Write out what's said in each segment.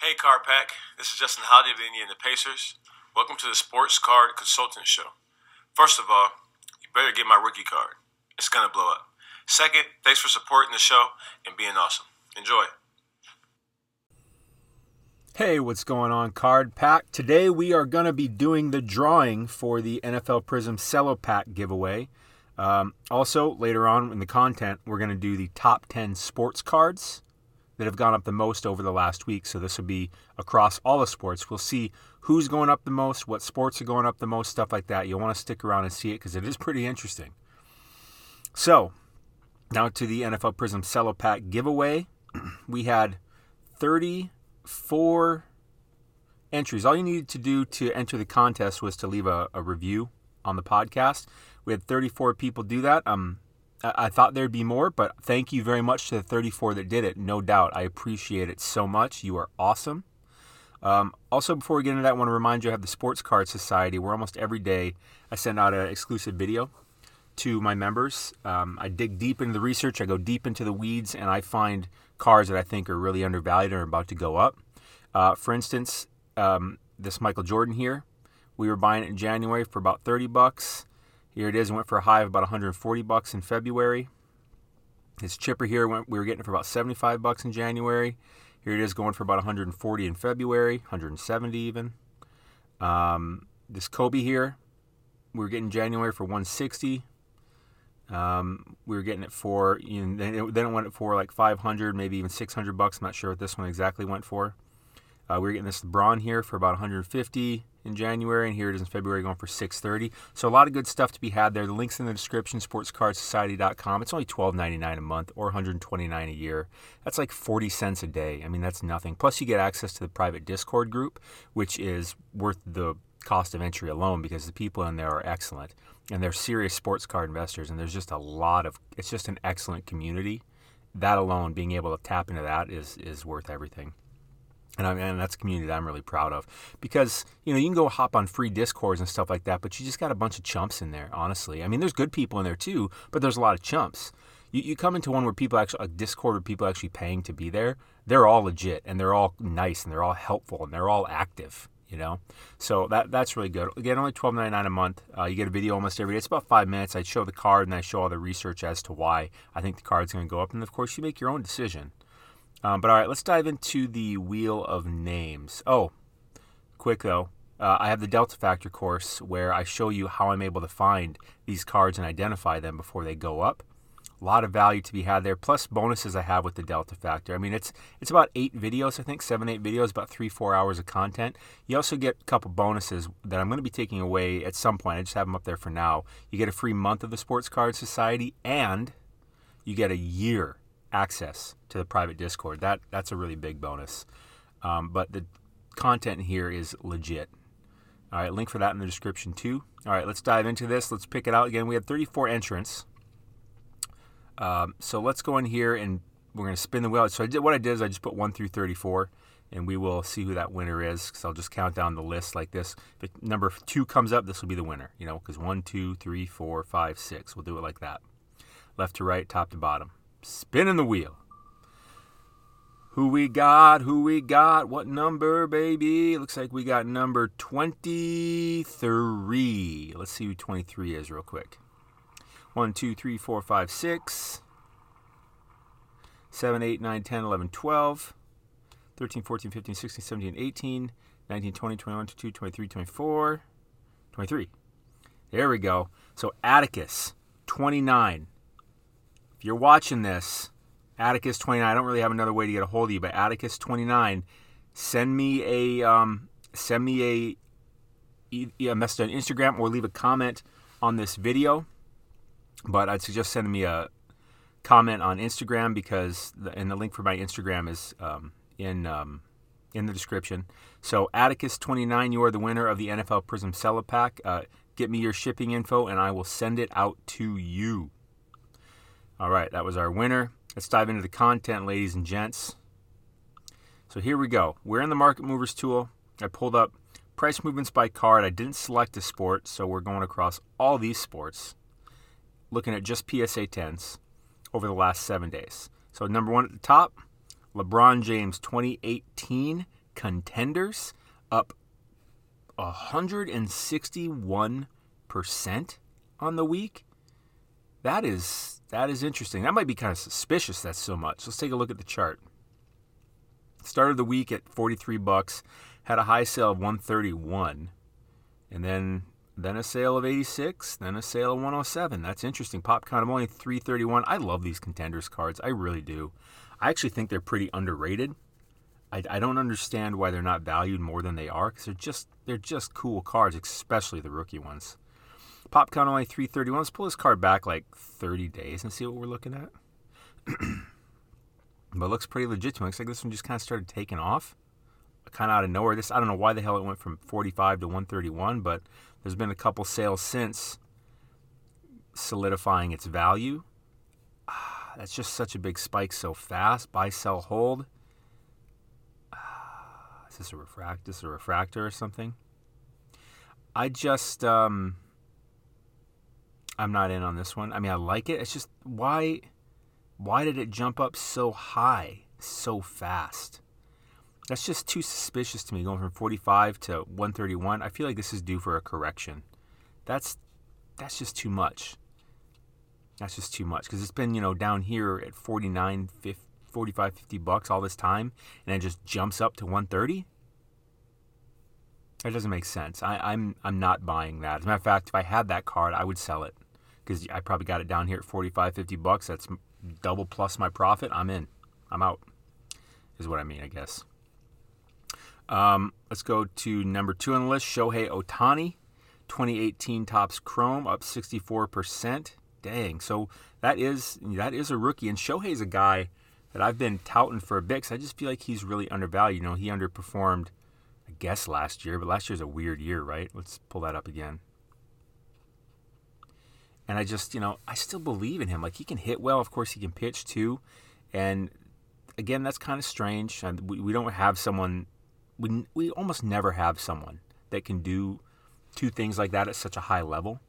Hey, Card Pack. This is Justin Holiday of the Indiana Pacers. Welcome to the Sports Card Consultant Show. First of all, you better get my rookie card. It's going to blow up. Second, thanks for supporting the show and being awesome. Enjoy. Hey, what's going on, Card Pack? Today we are going to be doing the drawing for the NFL Prizm Cello Pack giveaway. Um, also, later on in the content, we're going to do the top 10 sports cards that have gone up the most over the last week. So this will be across all the sports. We'll see who's going up the most, what sports are going up the most, stuff like that. You'll want to stick around and see it because it is pretty interesting. So, now to the NFL Prizm Cello Pack giveaway. we had 34 entries. All you needed to do to enter the contest was to leave a, a review on the podcast. We had 34 people do that. Um, I thought there'd be more, but thank you very much to the 34 that did it. No doubt. I appreciate it so much. You are awesome. Um, also, before we get into that, I want to remind you I have the Sports Card Society where almost every day I send out an exclusive video to my members. Um, I dig deep into the research, I go deep into the weeds, and I find cars that I think are really undervalued and are about to go up. Uh, for instance, um, this Michael Jordan here, we were buying it in January for about 30 bucks. Here it is. Went for a high of about 140 bucks in February. His chipper here went. We were getting it for about 75 bucks in January. Here it is going for about 140 in February, 170 even. Um, this Kobe here, we were getting January for 160. Um, we were getting it for, you know, then it went for like 500, maybe even 600 bucks. I'm not sure what this one exactly went for. Uh, we were getting this Bron here for about 150 in January, and here it is in February going for 630. So a lot of good stuff to be had there. The links in the description, sportscardsociety.com. It's only $12.99 a month or 129 a year. That's like 40 cents a day. I mean, that's nothing. Plus, you get access to the private Discord group, which is worth the cost of entry alone because the people in there are excellent and they're serious sports card investors. And there's just a lot of, it's just an excellent community. That alone, being able to tap into that is is worth everything. And, I and that's a community that I'm really proud of because you know you can go hop on free discords and stuff like that, but you just got a bunch of chumps in there. Honestly, I mean, there's good people in there too, but there's a lot of chumps. You, you come into one where people actually a Discord where people actually paying to be there. They're all legit and they're all nice and they're all helpful and they're all active. You know, so that that's really good. Again, only twelve ninety nine a month. Uh, you get a video almost every day. It's about five minutes. I show the card and I show all the research as to why I think the card's going to go up, and of course you make your own decision. Um, but all right, let's dive into the Wheel of Names. Oh, quick though, uh, I have the Delta Factor course where I show you how I'm able to find these cards and identify them before they go up. A lot of value to be had there, plus bonuses I have with the Delta Factor. I mean, it's it's about eight videos, I think, seven, eight videos, about three, four hours of content. You also get a couple bonuses that I'm going to be taking away at some point. I just have them up there for now. You get a free month of the Sports Card Society, and you get a year access to the private Discord. That that's a really big bonus. Um, but the content here is legit. All right, link for that in the description too. All right, let's dive into this. Let's pick it out again. We had 34 entrants. Um, so let's go in here and we're going to spin the wheel. So I did what I did is I just put 1 through 34 and we will see who that winner is because I'll just count down the list like this. If number two comes up, this will be the winner, you know, because one, two, three, four, five, six. We'll do it like that. Left to right, top to bottom. Spinning the wheel. Who we got? Who we got? What number, baby? Looks like we got number 23. Let's see who 23 is real quick. 1, 2, 3, 4, 5, 6, 7, 8, 9, 10, 11, 12, 13, 14, 15, 16, 17, 18, 19, 20, 21, 22, 23, 24, 23. There we go. So Atticus, 29. If you're watching this, Atticus29, I don't really have another way to get a hold of you, but Atticus29, send me a um, send me a, a message on Instagram or leave a comment on this video. But I'd suggest sending me a comment on Instagram because the, and the link for my Instagram is um, in um, in the description. So Atticus29, you are the winner of the NFL Prizm Cello Pack. Uh, get me your shipping info and I will send it out to you. All right, that was our winner. Let's dive into the content, ladies and gents. So here we go. We're in the Market Movers tool. I pulled up price movements by card. I didn't select a sport, so we're going across all these sports, looking at just PSA 10s over the last seven days. So number one at the top, LeBron James 2018 contenders up 161% on the week. That is that is interesting. That might be kind of suspicious that's so much. Let's take a look at the chart. Started the week at 43 bucks, had a high sale of 131, and then then a sale of 86, then a sale of 107. That's interesting. Pop count of only 331. I love these contenders cards. I really do. I actually think they're pretty underrated. I, I don't understand why they're not valued more than they are because they're just they're just cool cards, especially the rookie ones. Pop count only 331. Let's pull this card back like 30 days and see what we're looking at. but it looks pretty legit Looks like this one just kind of started taking off, kind of out of nowhere. This I don't know why the hell it went from 45 to 131, but there's been a couple sales since solidifying its value. Ah, that's just such a big spike so fast. Buy, sell, hold. Ah, is this a refract? This is a refractor or something? I just um, I'm not in on this one. I mean, I like it. It's just why why did it jump up so high so fast? That's just too suspicious to me going from 45 to 131. I feel like this is due for a correction. That's that's just too much. That's just too much because it's been, you know, down here at 49 50, 45 50 bucks all this time and it just jumps up to 130. That doesn't make sense. I, I'm I'm not buying that. As a matter of fact, if I had that card, I would sell it because I probably got it down here at 45, 50 bucks. That's double plus my profit. I'm in. I'm out. Is what I mean, I guess. Um, let's go to number two on the list Shohei Ohtani, 2018 Topps Chrome, up 64%. Dang. So that is that is a rookie. And Shohei's a guy that I've been touting for a bit because I just feel like he's really undervalued. You know, he underperformed, I guess, last year, but last year's a weird year, right? Let's pull that up again. And I just, you know, I still believe in him. Like he can hit well. Of course, he can pitch too. And again, that's kind of strange. We, we don't have someone. We we almost never have someone that can do two things like that at such a high level.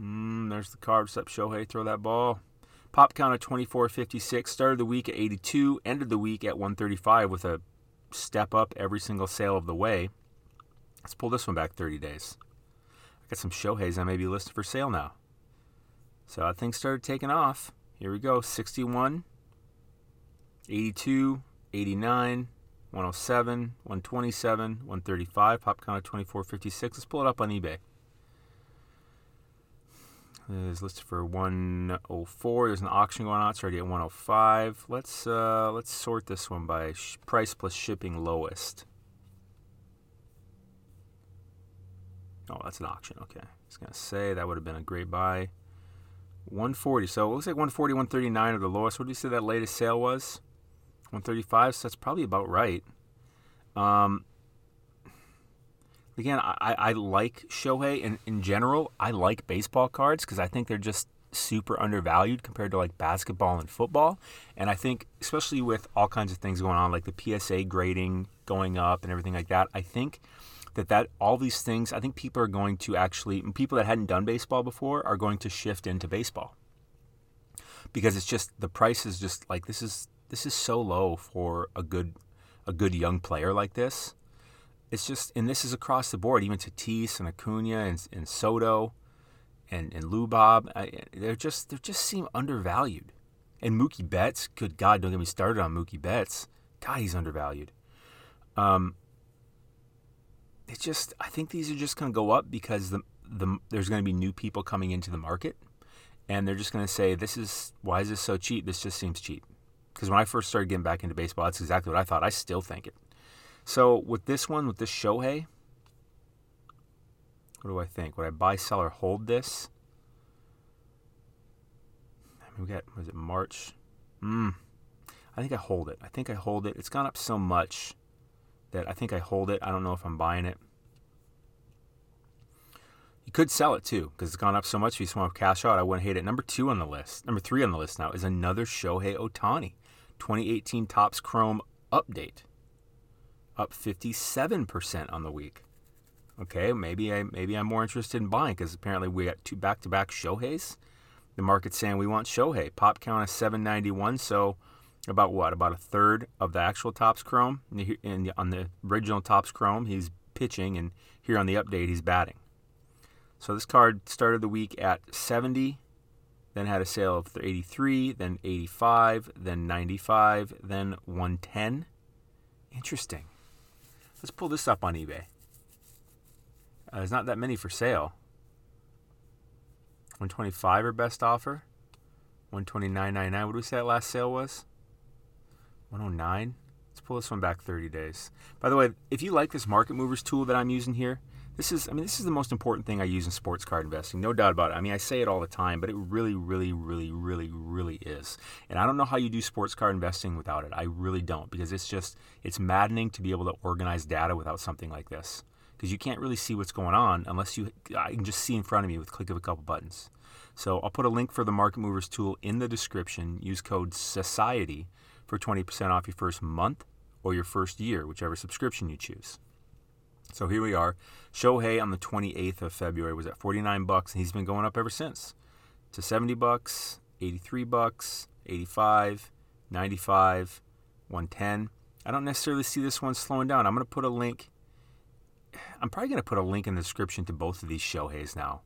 Mm, there's the card. Up Shohei, throw that ball. Pop count of 24.56. Started the week at 82. Ended the week at 135 with a step up every single sale of the way. Let's pull this one back 30 days. I got some Shohei's I may be listed for sale now. So that thing started taking off. Here we go 61, 82, 89, 107, 127, 135, pop count of 2456. Let's pull it up on eBay. It is listed for 104. There's an auction going on. It's already at 105. Let's uh, let's sort this one by sh- price plus shipping lowest. Oh, that's an auction. Okay. I was going to say that would have been a great buy. 140. So it looks like 140, 139 are the lowest. What did you say that latest sale was? 135. So that's probably about right. Um, again, I, I like Shohei, and in general, I like baseball cards because I think they're just super undervalued compared to like basketball and football. And I think, especially with all kinds of things going on, like the PSA grading going up and everything like that, I think that that all these things i think people are going to actually people that hadn't done baseball before are going to shift into baseball. Because it's just the price is just like this is this is so low for a good a good young player like this. It's just and this is across the board even Tatis and Acuna and, and Soto and and Lubob I, they're just they just seem undervalued. And Mookie Betts good god don't get me started on Mookie Betts. God he's undervalued. Um, it's just I think these are just going to go up because the the there's going to be new people coming into the market, and they're just going to say this is why is this so cheap? This just seems cheap. Because when I first started getting back into baseball, that's exactly what I thought. I still think it. So with this one, with this Shohei, what do I think? Would I buy, sell, or hold this? I mean, we got was it March? Hmm. I think I hold it. I think I hold it. It's gone up so much that I think I hold it. I don't know if I'm buying it. You could sell it too because it's gone up so much. If you just want to cash out, I wouldn't hate it. Number two on the list, number three on the list now is another Shohei Ohtani, 2018 Topps Chrome update, up 57% on the week. Okay, maybe I maybe I'm more interested in buying because apparently we got two back-to-back Shoheis. The market's saying we want Shohei. Pop count is 791, so about what? About a third of the actual Topps Chrome. And on the original Topps Chrome, he's pitching, and here on the update, he's batting. So this card started the week at 70, then had a sale of 83, then 85, then 95, then 110. Interesting. Let's pull this up on eBay. Uh, there's not that many for sale. 125 or best offer. 129.99. What do we say that last sale was? 109. Let's pull this one back 30 days. By the way, if you like this market movers tool that I'm using here, this is I mean this is the most important thing I use in sports card investing. No doubt about it. I mean I say it all the time, but it really really really really really is. And I don't know how you do sports card investing without it. I really don't because it's just it's maddening to be able to organize data without something like this. Because you can't really see what's going on unless you I can just see in front of me with click of a couple buttons. So I'll put a link for the Market Movers tool in the description. Use code SOCIETY for 20% off your first month or your first year, whichever subscription you choose. So here we are. Shohei on the 28th of February was at 49 bucks, and he's been going up ever since to 70 bucks, 83 bucks, 85, 95, 110. I don't necessarily see this one slowing down. I'm going to put a link. I'm probably going to put a link in the description to both of these Shoheis now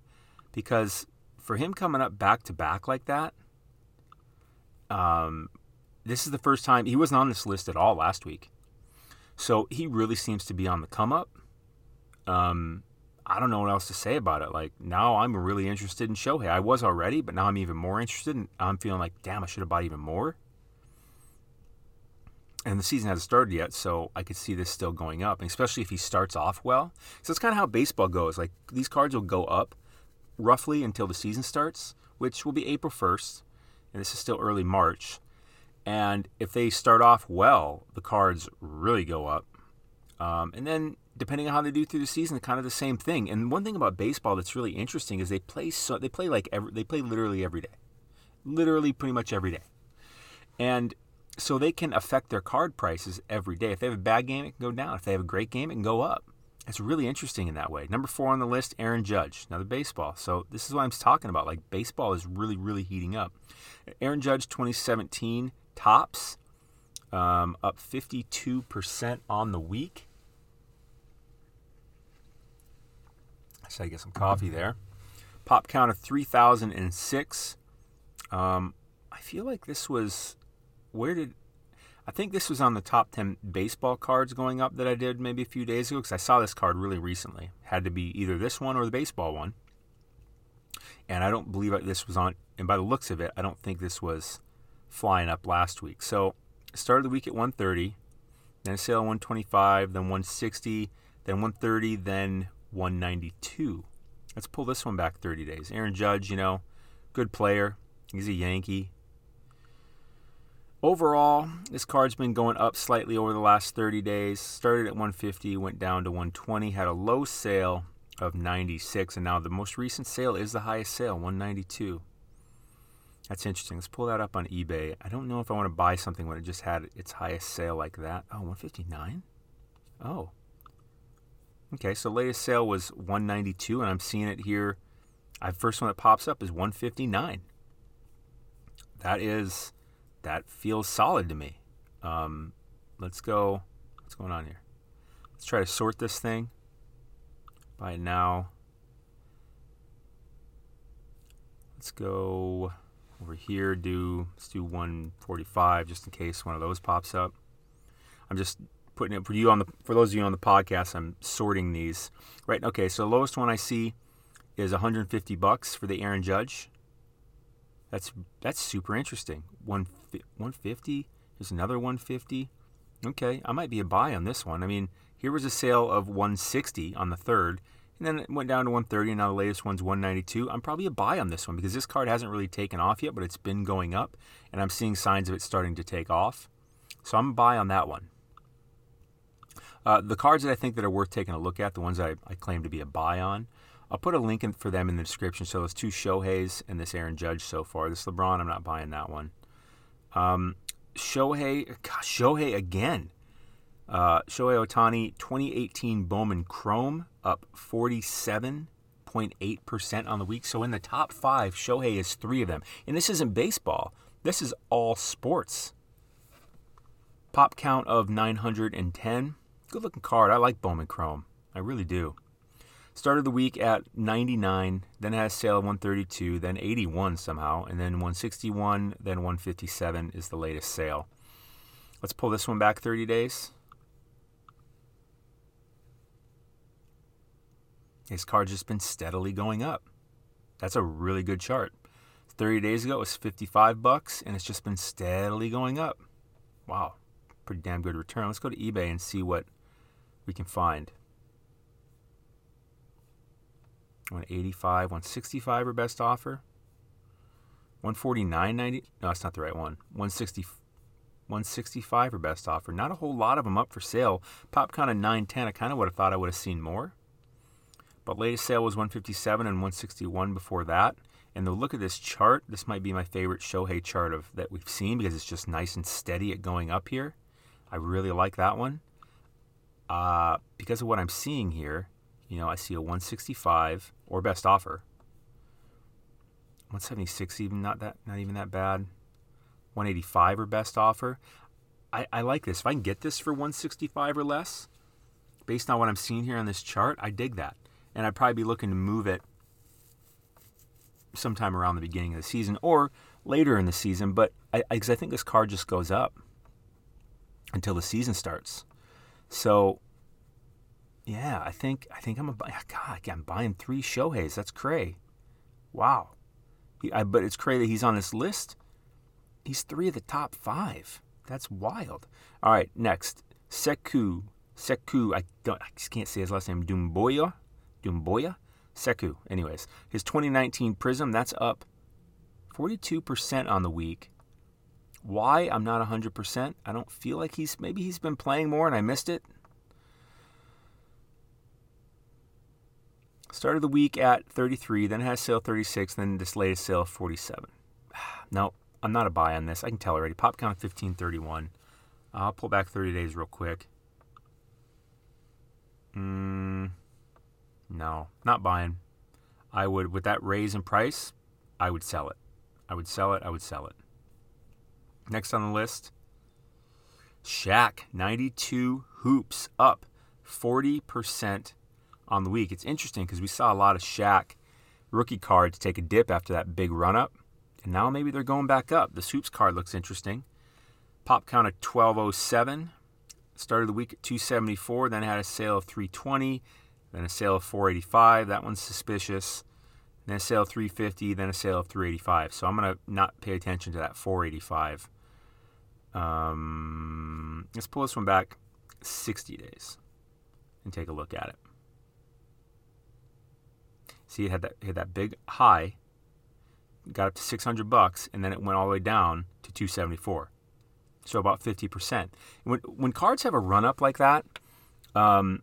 because for him coming up back to back like that, um, this is the first time he wasn't on this list at all last week. So he really seems to be on the come up. Um, I don't know what else to say about it. Like now, I'm really interested in Shohei. I was already, but now I'm even more interested. And I'm feeling like, damn, I should have bought even more. And the season hasn't started yet, so I could see this still going up, and especially if he starts off well. So it's kind of how baseball goes. Like these cards will go up roughly until the season starts, which will be April 1st, and this is still early March. And if they start off well, the cards really go up. Um, and then depending on how they do through the season, kind of the same thing. And one thing about baseball that's really interesting is they play so they play like every, they play literally every day, literally pretty much every day, and so they can affect their card prices every day. If they have a bad game, it can go down. If they have a great game, it can go up. It's really interesting in that way. Number four on the list, Aaron Judge, another baseball. So this is what I'm talking about. Like baseball is really, really heating up. Aaron Judge, 2017 Topps, um, up 52% on the week. So I get some coffee there. Pop count of 3,006. Um, I feel like this was. Where did. I think this was on the top 10 baseball cards going up that I did maybe a few days ago because I saw this card really recently. Had to be either this one or the baseball one. And I don't believe this was on. And by the looks of it, I don't think this was flying up last week. So started the week at 130, then a sale 125, then 160, then 130, then 192. Let's pull this one back 30 days. Aaron Judge, you know, good player. He's a Yankee. Overall, this card's been going up slightly over the last 30 days. Started at 150, went down to 120, had a low sale of 96, and now the most recent sale is the highest sale, 192. That's interesting. Let's pull that up on eBay. I don't know if I want to buy something when it just had its highest sale like that. Oh, 159? Oh. Okay, so latest sale was 192 and I'm seeing it here. I first one that pops up is 159. That is that feels solid to me. Um, let's go. What's going on here? Let's try to sort this thing by now. Let's go over here do let's do 145 just in case one of those pops up i'm just putting it for you on the for those of you on the podcast i'm sorting these right okay so the lowest one i see is 150 bucks for the aaron judge that's that's super interesting One 150 there's another 150 okay i might be a buy on this one i mean here was a sale of 160 on the third and then it went down to 130, and now the latest one's 192. I'm probably a buy on this one because this card hasn't really taken off yet, but it's been going up, and I'm seeing signs of it starting to take off. So I'm a buy on that one. Uh, the cards that I think that are worth taking a look at, the ones I, I claim to be a buy on, I'll put a link in for them in the description. So those two Shoheis and this Aaron Judge so far. This LeBron, I'm not buying that one. Um, Shohei, gosh, Shohei again. Uh, Shohei Ohtani, 2018 Bowman Chrome up 47.8% on the week. So in the top five, Shohei is three of them. And this isn't baseball, this is all sports. Pop count of 910. Good looking card. I like Bowman Chrome. I really do. Started the week at 99, then had a sale of 132, then 81 somehow, and then 161, then 157 is the latest sale. Let's pull this one back 30 days. His card's just been steadily going up. That's a really good chart. 30 days ago it was 55 bucks and it's just been steadily going up. Wow. Pretty damn good return. Let's go to eBay and see what we can find. 185, 165 or best offer. 149.90. No, that's not the right one. 160 165 or best offer. Not a whole lot of them up for sale. Pop kind of 910. I kind of would have thought I would have seen more. But latest sale was 157 and 161 before that. And the look at this chart, this might be my favorite Shohei chart of that we've seen because it's just nice and steady at going up here. I really like that one. Uh, because of what I'm seeing here, you know, I see a 165 or best offer. 176 even not that not even that bad. 185 or best offer. I, I like this. If I can get this for 165 or less, based on what I'm seeing here on this chart, I dig that and I'd probably be looking to move it sometime around the beginning of the season or later in the season. But I, I, I think this card just goes up until the season starts. So yeah, I think I think I'm a God. I'm buying three Shohei's. That's cray. Wow. He, I, but it's cray that he's on this list. He's three of the top five. That's wild. All right, next Sekou Sekou. I don't. I just can't say his last name. Doumbouya. Doumbouya? Sekou. Anyways, his 2019 Prizm, that's up 42% on the week. Why? I'm not 100%. I don't feel like he's, maybe he's been playing more and I missed it. Started the week at 33, then had a sale 36, then this latest sale 47. Now, I'm not a buy on this. I can tell already. Pop count 1531. I'll pull back 30 days real quick. Mm, no, not buying. I would, with that raise in price, I would sell it. I would sell it. I would sell it. Next on the list, Shaq, 92 hoops up 40% on the week. It's interesting because we saw a lot of Shaq rookie cards take a dip after that big run up. And now maybe they're going back up. The Hoops card looks interesting. Pop count of 1207. Started the week at 274, then had a sale of 320. Then a sale of 485, that one's suspicious. Then a sale of 350, then a sale of 385. So I'm going to not pay attention to that 485. Um, let's pull this one back 60 days and take a look at it. See, it had that, it had that big high, got up to 600 bucks, and then it went all the way down to 274. So about 50%. When, when cards have a run up like that, um,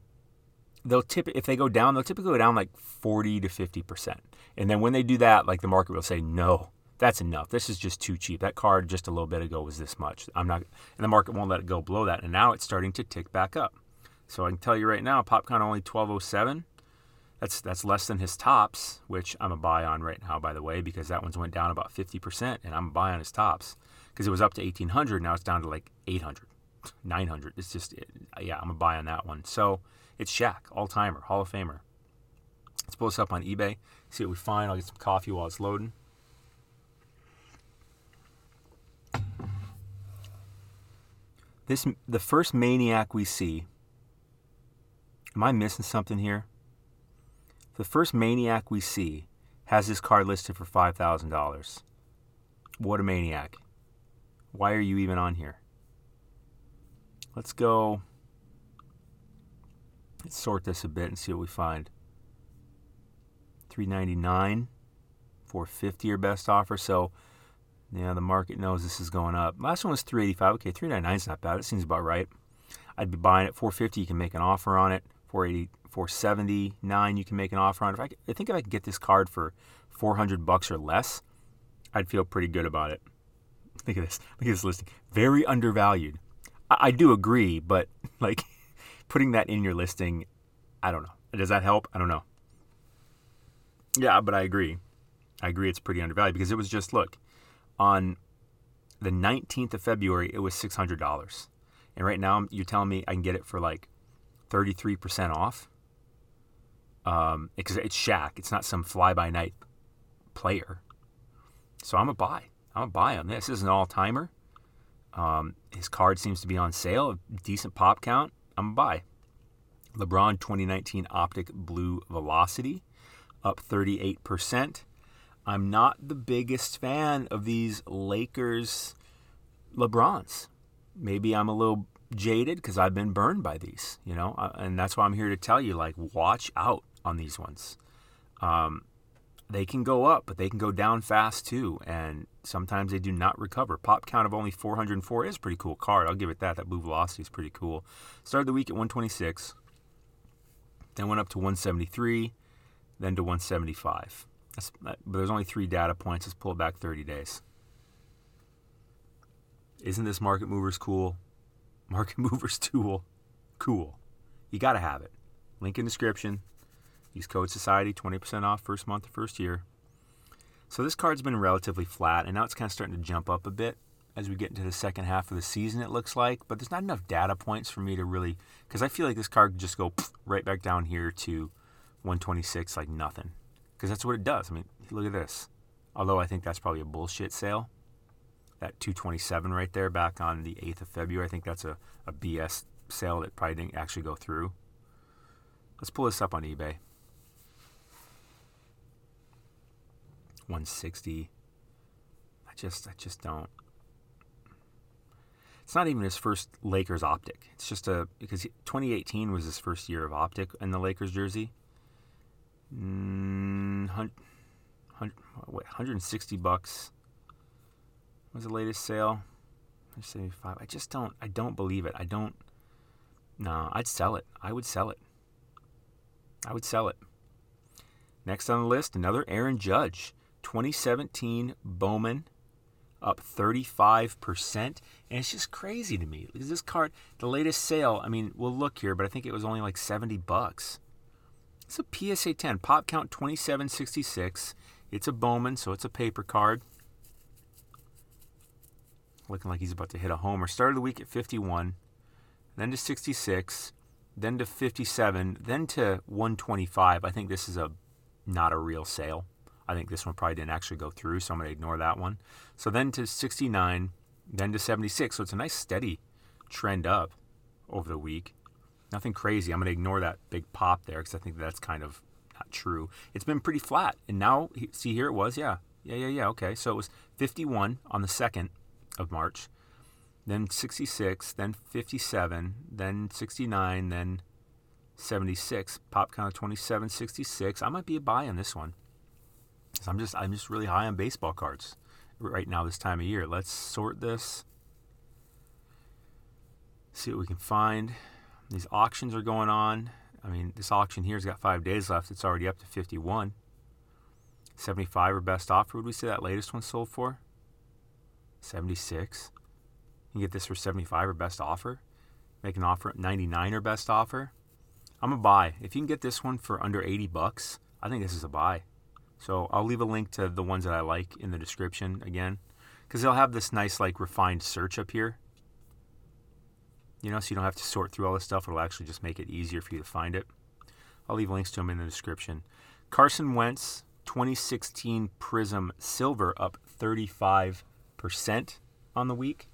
they'll tip if they go down, they'll typically go down like 40 to 50 percent. And then when they do that, like the market will say, no, that's enough. This is just too cheap. That card just a little bit ago was this much. I'm not, and the market won't let it go below that. And now it's starting to tick back up. So I can tell you right now, pop count only 1207. That's that's less than his Topps, which I'm a buy on right now, by the way, because that one's went down about 50%, and I'm a buy on his Topps because it was up to 1800. Now it's down to like 800, 900. It's just, yeah, I'm a buy on that one. So it's Shaq, all timer, Hall of Famer. Let's pull this up on eBay, see what we find. I'll get some coffee while it's loading. This the first maniac we see. Am I missing something here? The first maniac we see has this card listed for five thousand dollars. What a maniac! Why are you even on here? Let's go. Let's sort this a bit and see what we find. 399 450 your best offer. So yeah, the market knows this is going up. Last one was 385. Okay, 399 is not bad. It seems about right. I'd be buying it 450. You can make an offer on it. 480, 479. You can make an offer on. If I, I think if I could get this card for 400 bucks or less, I'd feel pretty good about it. Look at this. Look at this listing. Very undervalued. I, I do agree, but like putting that in your listing, I don't know. Does that help? I don't know. Yeah, but I agree. I agree it's pretty undervalued because it was just look on the 19th of February it was $600. And right now, you're telling me I can get it for like 33% off? Um, because it's Shaq. It's not some fly by night player. So I'm a buy. I'm a buy on this. This is an all timer. Um, his card seems to be on sale. Decent pop count. I'm a buy. LeBron 2019 Optic Blue Velocity up 38%. I'm not the biggest fan of these Lakers LeBrons. Maybe I'm a little jaded because I've been burned by these, you know, uh, and that's why I'm here to tell you like, watch out on these ones. Um, they can go up, but they can go down fast too, and sometimes they do not recover. Pop count of only 404 is pretty cool card. I'll give it that. That blue velocity is pretty cool. Started the week at 126, then went up to 173, then to 175. That's, but there's only three data points. Let's pull it back 30 days. Isn't this market movers cool? Market movers tool, cool. You got to have it. Link in description. Use code Society, 20% off first month first year. So this card's been relatively flat, and now it's kind of starting to jump up a bit as we get into the second half of the season, it looks like. But there's not enough data points for me to really, because I feel like this card could just go right back down here to 126 like nothing. Because that's what it does. I mean, look at this. Although I think that's probably a bullshit sale. That 227 right there back on the 8th of February. I think that's a, a BS sale that probably didn't actually go through. Let's pull this up on eBay. 160. I just I just don't. It's not even his first Lakers optic. It's just a because 2018 was his first year of optic in the Lakers jersey. Mm, 160 bucks was the latest sale. 175. I just don't. I don't believe it. I don't. No, I'd sell it. I would sell it. I would sell it. Next on the list, another Aaron Judge. 2017 Bowman up 35%. And it's just crazy to me. This card, the latest sale, I mean, we'll look here, but I think it was only like 70 bucks. It's a PSA 10, pop count 2766. It's a Bowman, so it's a paper card. Looking like he's about to hit a homer. Started the week at 51, then to 66, then to 57, then to 125. I think this is a not a real sale. I think this one probably didn't actually go through, so I'm going to ignore that one. So then to 69, then to 76. So it's a nice steady trend up over the week. Nothing crazy. I'm going to ignore that big pop there because I think that's kind of not true. It's been pretty flat. And now, see, here it was. Yeah. Yeah, yeah, yeah. Okay. So it was 51 on the 2nd of March, then 66, then 57, then 69, then 76. Pop count of 27, 66. I might be a buy on this one. I'm just I'm just really high on baseball cards right now this time of year. Let's sort this. See what we can find. These auctions are going on. I mean, this auction here's got five days left. It's already up to 51. 75 or best offer. Would we say that latest one sold for? 76. You get this for 75 or best offer. Make an offer at 99 or best offer. I'm a buy. If you can get this one for under 80 bucks, I think this is a buy. So I'll leave a link to the ones that I like in the description again, because they'll have this nice like refined search up here. You know, so you don't have to sort through all this stuff. It'll actually just make it easier for you to find it. I'll leave links to them in the description. Carson Wentz 2016 Prizm Silver up 35% on the week.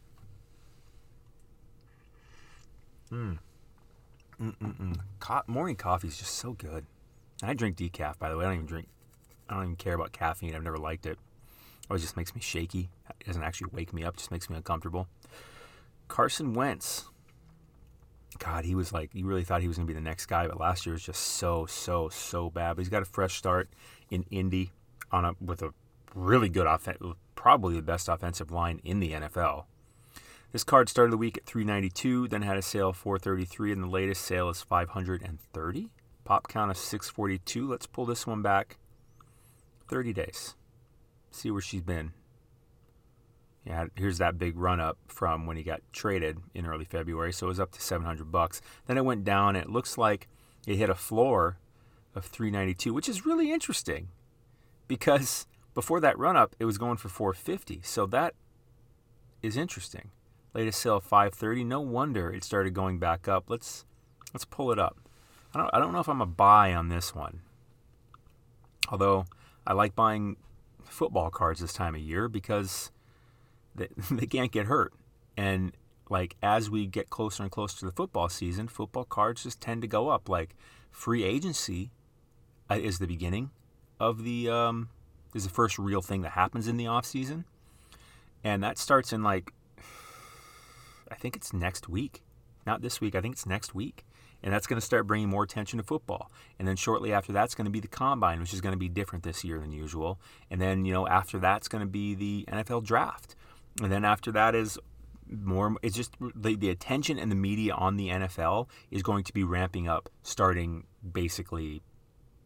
Mm. Mm-mm-mm. Co- morning coffee is just so good. I drink decaf, by the way. I don't even drink I don't even care about caffeine. I've never liked it. It always just makes me shaky. It doesn't actually wake me up, It just makes me uncomfortable. Carson Wentz. God, he was like, you really thought he was going to be the next guy, but last year was just so, so, so bad. But he's got a fresh start in Indy on a with a really good offense, probably the best offensive line in the NFL. This card started the week at 392, then had a sale of 433, and the latest sale is 530. Pop count of 642. Let's pull this one back 30 days. See where she's been. Yeah, here's that big run up from when he got traded in early February. So it was up to 700 bucks. Then it went down. And it looks like it hit a floor of 392, which is really interesting because before that run up, it was going for 450. So that is interesting. Latest sale 530. No wonder it started going back up. Let's let's pull it up. I don't I don't know if I'm a buy on this one. Although I like buying football cards this time of year because they, they can't get hurt. And like as we get closer and closer to the football season, football cards just tend to go up. Like free agency uh, is the beginning of the um, is the first real thing that happens in the off season, and that starts in like I think it's next week, not this week. I think it's next week, and that's going to start bringing more attention to football. And then shortly after that's going to be the combine, which is going to be different this year than usual. And then you know after that's going to be the NFL draft, and then after that is more. It's just the, the attention and the media on the NFL is going to be ramping up starting basically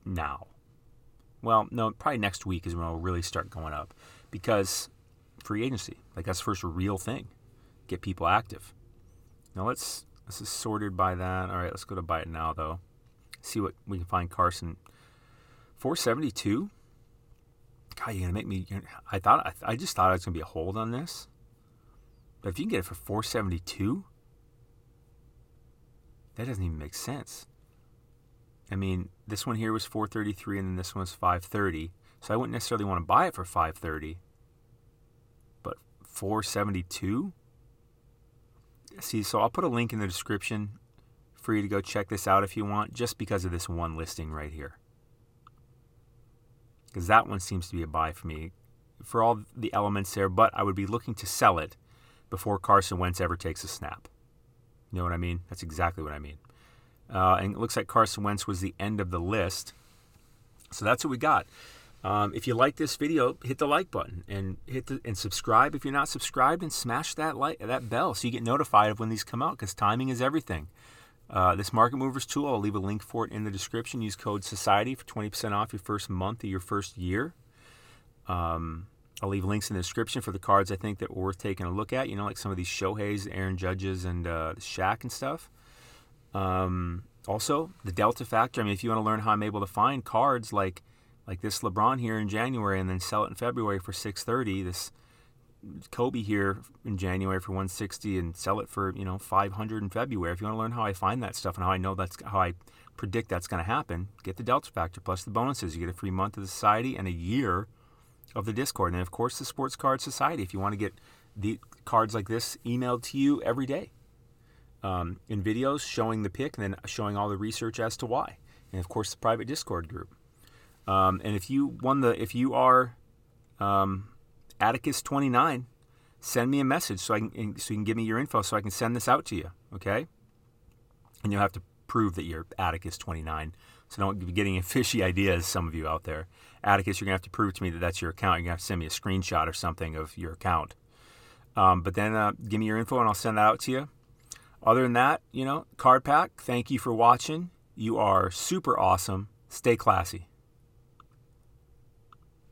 now. Well, no, probably next week is when it'll really start going up because free agency, like that's the first real thing, get people active. Now let's this is sorted by that. All right, let's go to buy it now though. See what we can find. Carson, four seventy two. God, you're gonna make me. I thought I, I just thought it was gonna be a hold on this, but if you can get it for four seventy two, that doesn't even make sense. I mean, this one here was 433 and then this one was 530. So I wouldn't necessarily want to buy it for 530. But 472? See, so I'll put a link in the description for you to go check this out if you want, just because of this one listing right here. Because that one seems to be a buy for me for all the elements there, but I would be looking to sell it before Carson Wentz ever takes a snap. You know what I mean? That's exactly what I mean. Uh, and it looks like Carson Wentz was the end of the list. So that's what we got. Um, if you like this video, hit the like button and hit the, and subscribe if you're not subscribed, and smash that like that bell so you get notified of when these come out because timing is everything. Uh, this Market Movers tool, I'll leave a link for it in the description. Use code Society for 20% off your first month of your first year. Um, I'll leave links in the description for the cards I think that are worth taking a look at. You know, like some of these Shohei's, Aaron Judges, and uh, Shaq and stuff. Um, also, the delta factor. I mean, if you want to learn how I'm able to find cards like like this LeBron here in January and then sell it in February for 630, this Kobe here in January for 160 and sell it for, you know, 500 in February. If you want to learn how I find that stuff and how I know that's how I predict that's going to happen, get the delta factor plus the bonuses. You get a free month of the society and a year of the Discord. And of course, the Sports Card Society if you want to get the cards like this emailed to you every day um, in videos showing the pick and then showing all the research as to why. And of course, the private Discord group. Um, and if you won the, if you are um, Atticus twenty nine, send me a message so I can so you can give me your info so I can send this out to you. Okay. And you'll have to prove that you're Atticus twenty nine. So don't be getting any fishy ideas, some of you out there. Atticus, you're gonna have to prove to me that that's your account. You're gonna have to send me a screenshot or something of your account. Um, but then uh, give me your info and I'll send that out to you. Other than that, you know, card pack, thank you for watching. You are super awesome. Stay classy.